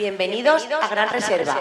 Bienvenidos a Gran Reserva.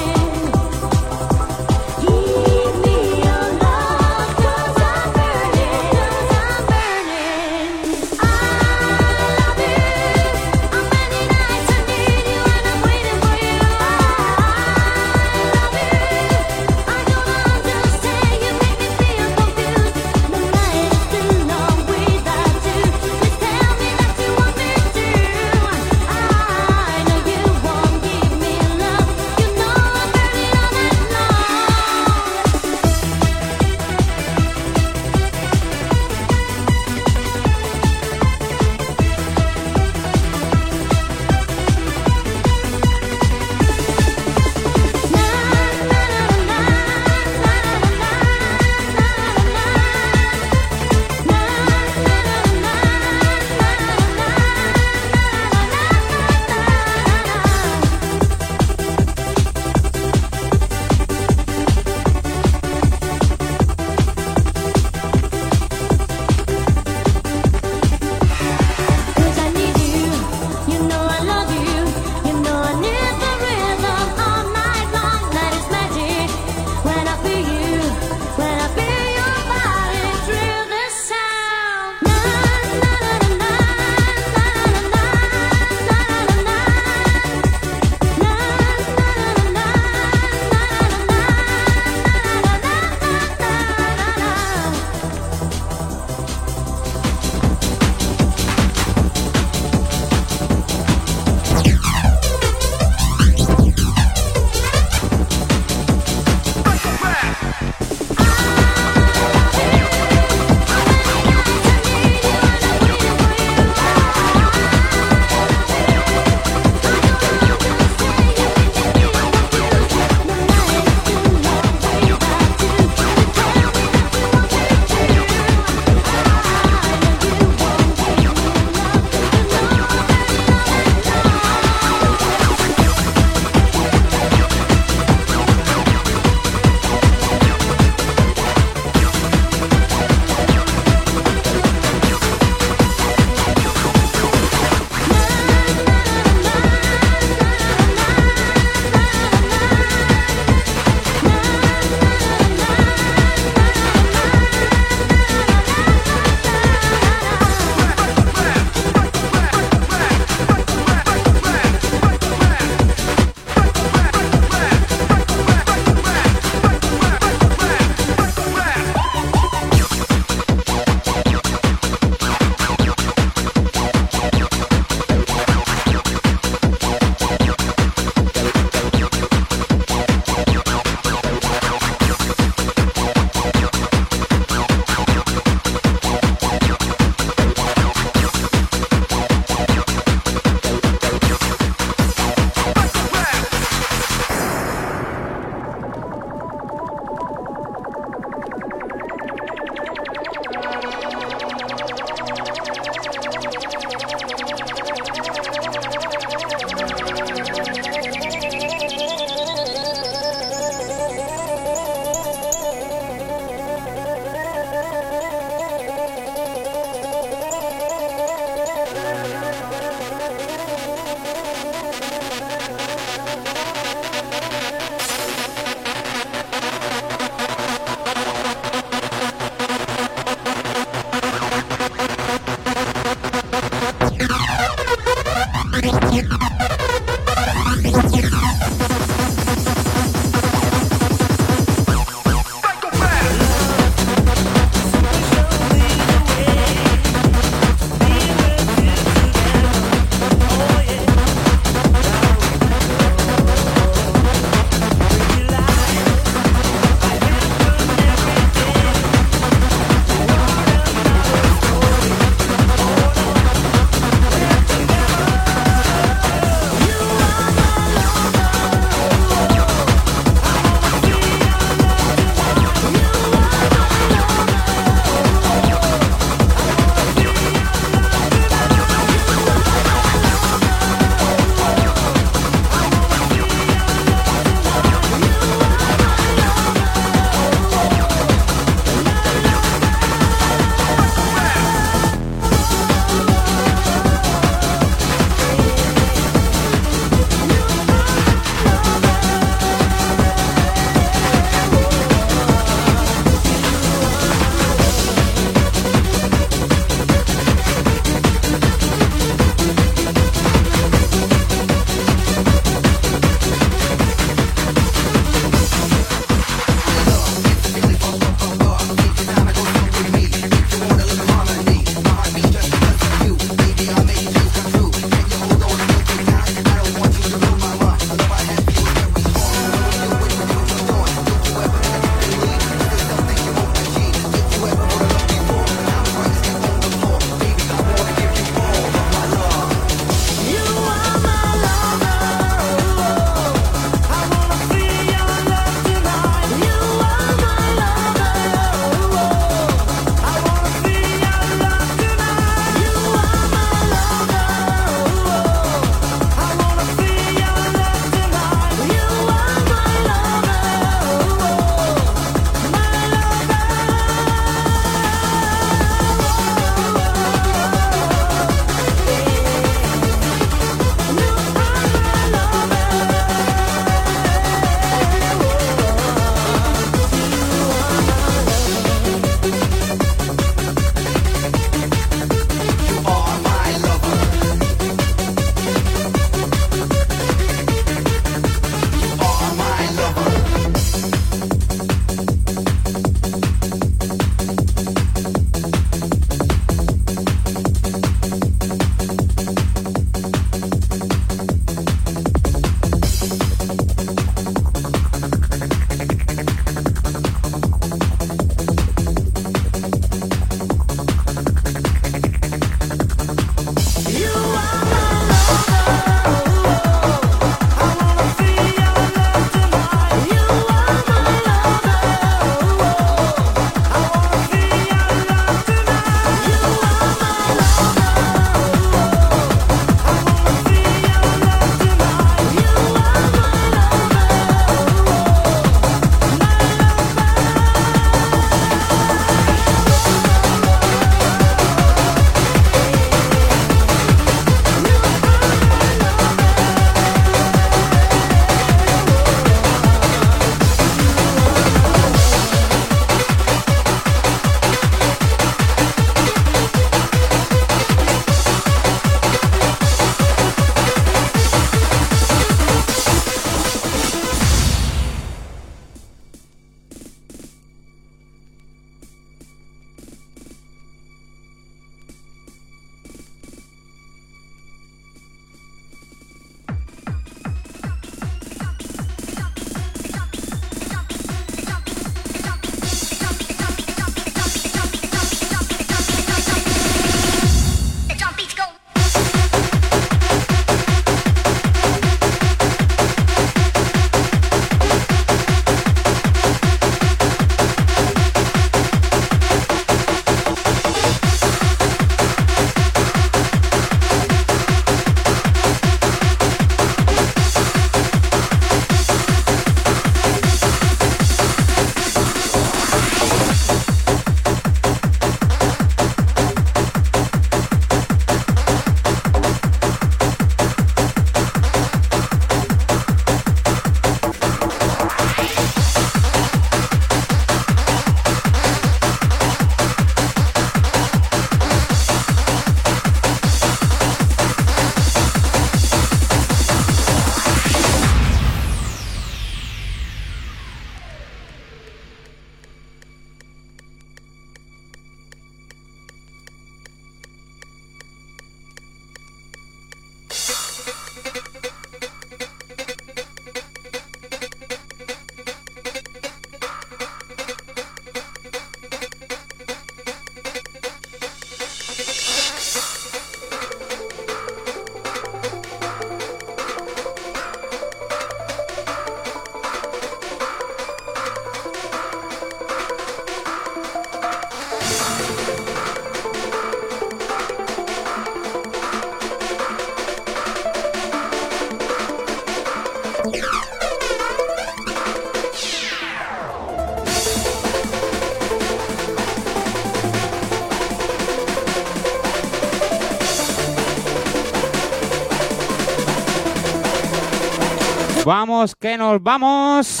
Que nos vamos.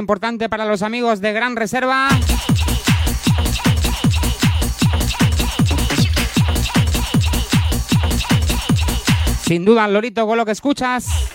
importante para los amigos de Gran Reserva. Sin duda, Lorito, con lo que escuchas.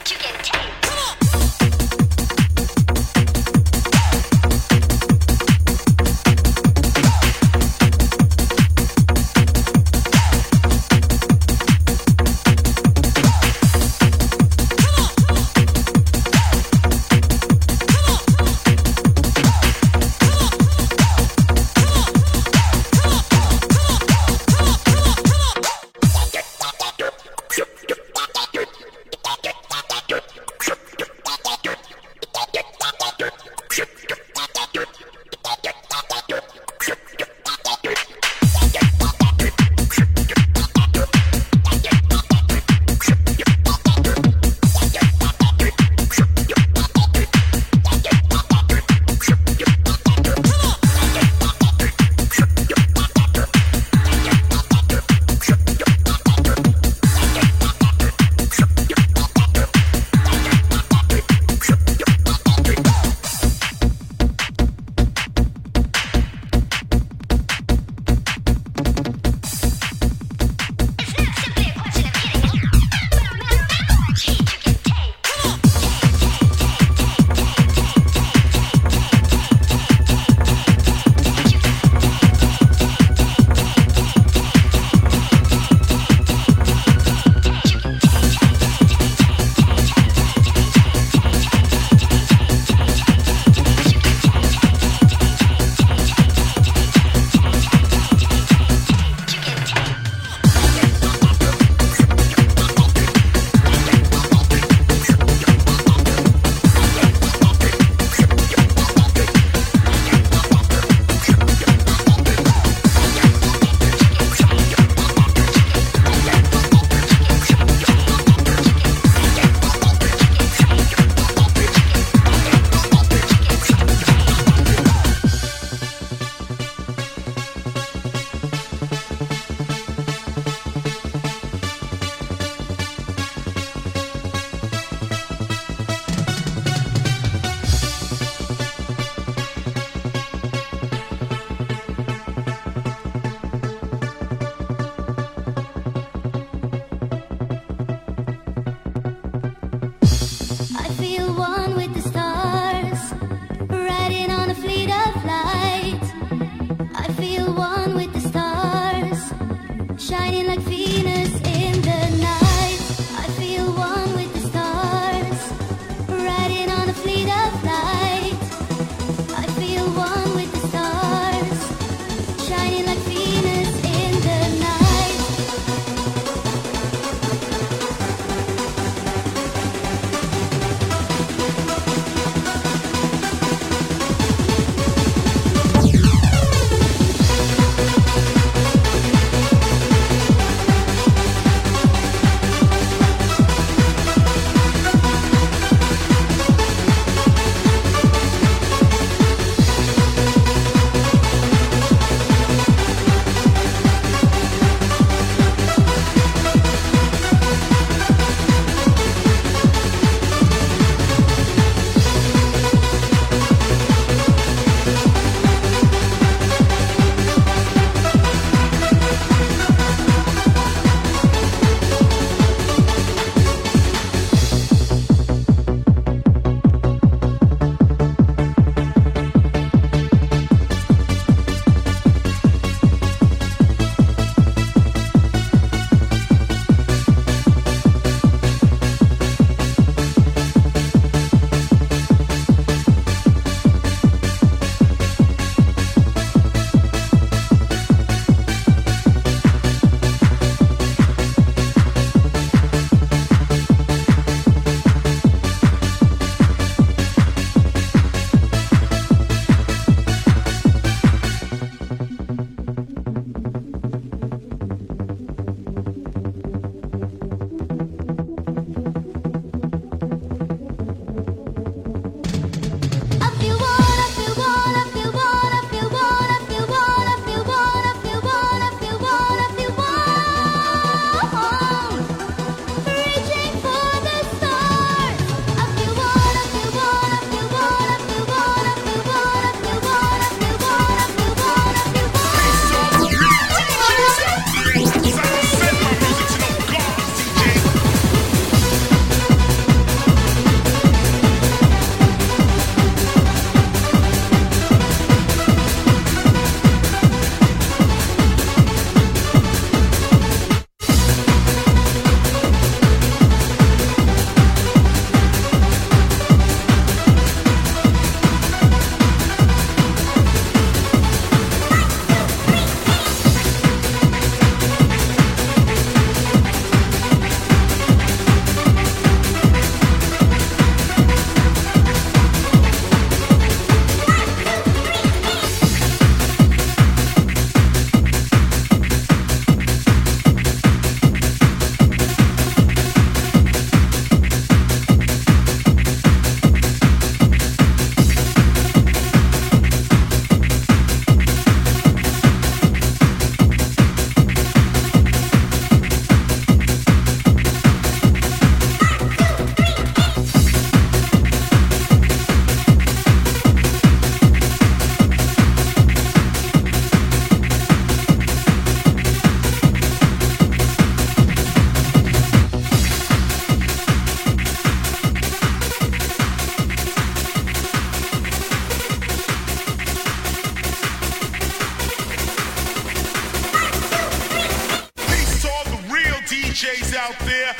out there.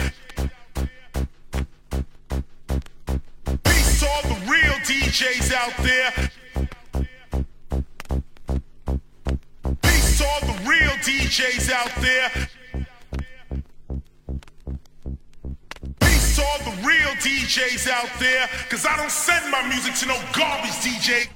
Peace to all the real DJs out there. Peace to all the real DJs out there. Peace to all the real DJs out there. Cause I don't send my music to no garbage DJ.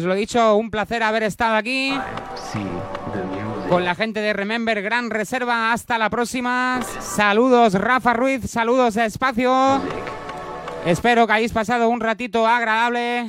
Pues lo dicho, un placer haber estado aquí. Con la gente de Remember Gran Reserva, hasta la próxima. Saludos Rafa Ruiz, saludos a Espacio. Espero que hayáis pasado un ratito agradable.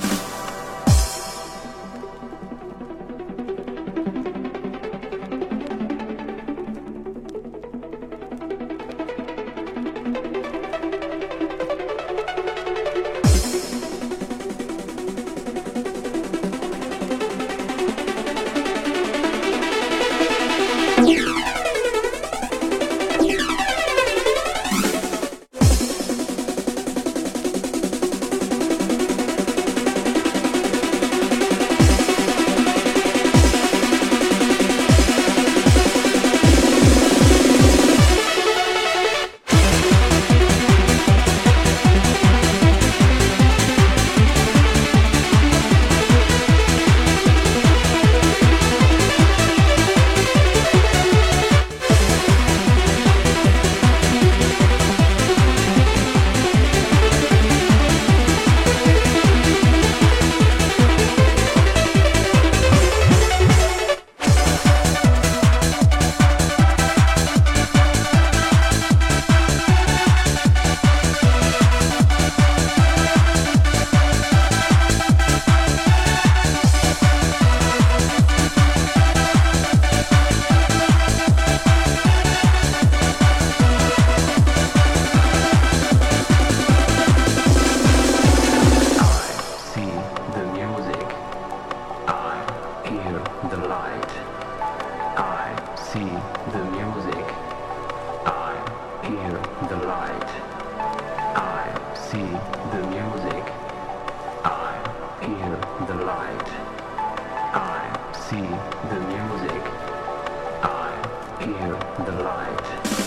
see the music. I hear the light.